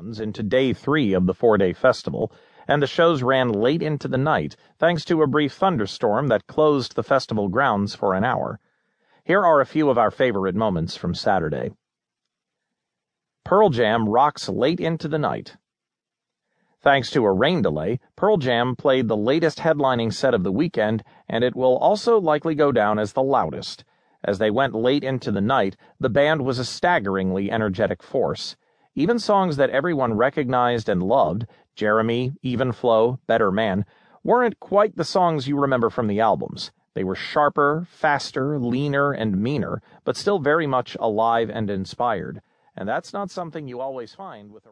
grounds into day three of the four day festival, and the shows ran late into the night thanks to a brief thunderstorm that closed the festival grounds for an hour. Here are a few of our favorite moments from Saturday. Pearl Jam rocks late into the night. Thanks to a rain delay, Pearl Jam played the latest headlining set of the weekend, and it will also likely go down as the loudest. As they went late into the night, the band was a staggeringly energetic force. Even songs that everyone recognized and loved, Jeremy, Even Flow, Better Man, weren't quite the songs you remember from the albums. They were sharper, faster, leaner, and meaner, but still very much alive and inspired and that's not something you always find with a